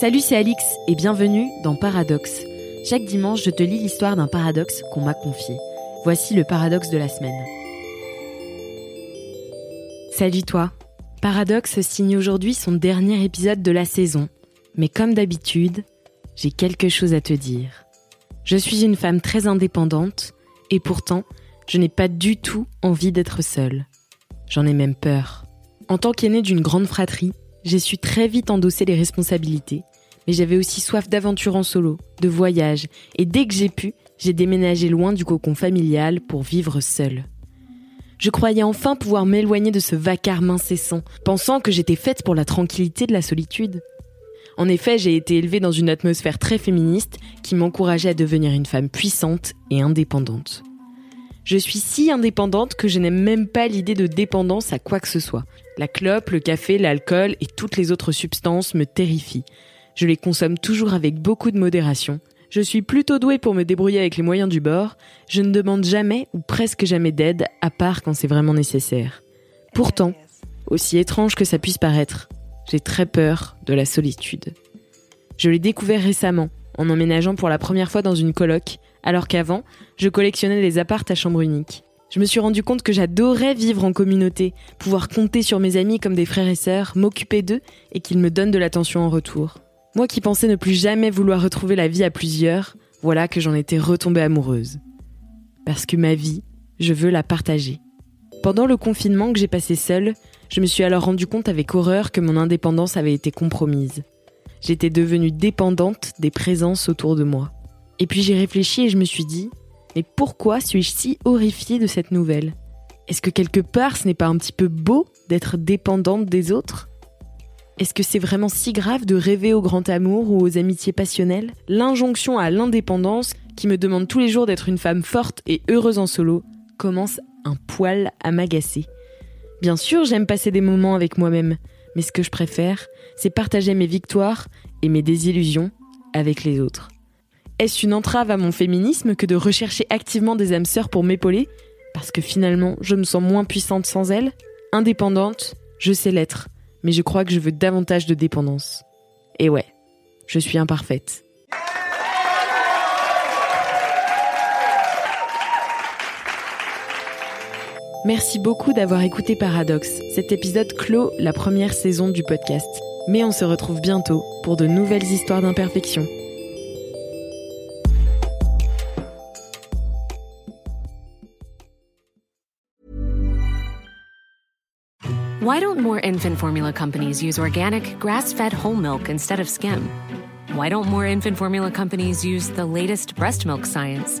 Salut, c'est Alix et bienvenue dans Paradoxe. Chaque dimanche, je te lis l'histoire d'un paradoxe qu'on m'a confié. Voici le paradoxe de la semaine. Salut toi. Paradoxe signe aujourd'hui son dernier épisode de la saison. Mais comme d'habitude, j'ai quelque chose à te dire. Je suis une femme très indépendante et pourtant, je n'ai pas du tout envie d'être seule. J'en ai même peur. En tant qu'aînée d'une grande fratrie, j'ai su très vite endosser les responsabilités, mais j'avais aussi soif d'aventure en solo, de voyage, et dès que j'ai pu, j'ai déménagé loin du cocon familial pour vivre seule. Je croyais enfin pouvoir m'éloigner de ce vacarme incessant, pensant que j'étais faite pour la tranquillité de la solitude. En effet, j'ai été élevée dans une atmosphère très féministe qui m'encourageait à devenir une femme puissante et indépendante. Je suis si indépendante que je n'aime même pas l'idée de dépendance à quoi que ce soit. La clope, le café, l'alcool et toutes les autres substances me terrifient. Je les consomme toujours avec beaucoup de modération. Je suis plutôt douée pour me débrouiller avec les moyens du bord. Je ne demande jamais ou presque jamais d'aide, à part quand c'est vraiment nécessaire. Pourtant, aussi étrange que ça puisse paraître, j'ai très peur de la solitude. Je l'ai découvert récemment, en emménageant pour la première fois dans une coloc, alors qu'avant, je collectionnais les appartes à chambre unique. Je me suis rendu compte que j'adorais vivre en communauté, pouvoir compter sur mes amis comme des frères et sœurs, m'occuper d'eux et qu'ils me donnent de l'attention en retour. Moi qui pensais ne plus jamais vouloir retrouver la vie à plusieurs, voilà que j'en étais retombée amoureuse. Parce que ma vie, je veux la partager. Pendant le confinement que j'ai passé seule, je me suis alors rendu compte avec horreur que mon indépendance avait été compromise. J'étais devenue dépendante des présences autour de moi. Et puis j'ai réfléchi et je me suis dit, mais pourquoi suis-je si horrifiée de cette nouvelle? Est-ce que quelque part ce n'est pas un petit peu beau d'être dépendante des autres? Est-ce que c'est vraiment si grave de rêver au grand amour ou aux amitiés passionnelles? L'injonction à l'indépendance, qui me demande tous les jours d'être une femme forte et heureuse en solo, commence un poil à m'agacer. Bien sûr, j'aime passer des moments avec moi-même, mais ce que je préfère, c'est partager mes victoires et mes désillusions avec les autres. Est-ce une entrave à mon féminisme que de rechercher activement des âmes sœurs pour m'épauler? Parce que finalement, je me sens moins puissante sans elles Indépendante, je sais l'être, mais je crois que je veux davantage de dépendance. Et ouais, je suis imparfaite. Merci beaucoup d'avoir écouté Paradoxe. Cet épisode clôt la première saison du podcast. Mais on se retrouve bientôt pour de nouvelles histoires d'imperfection. Why don't more infant formula companies use organic, grass fed whole milk instead of skim? Why don't more infant formula companies use the latest breast milk science?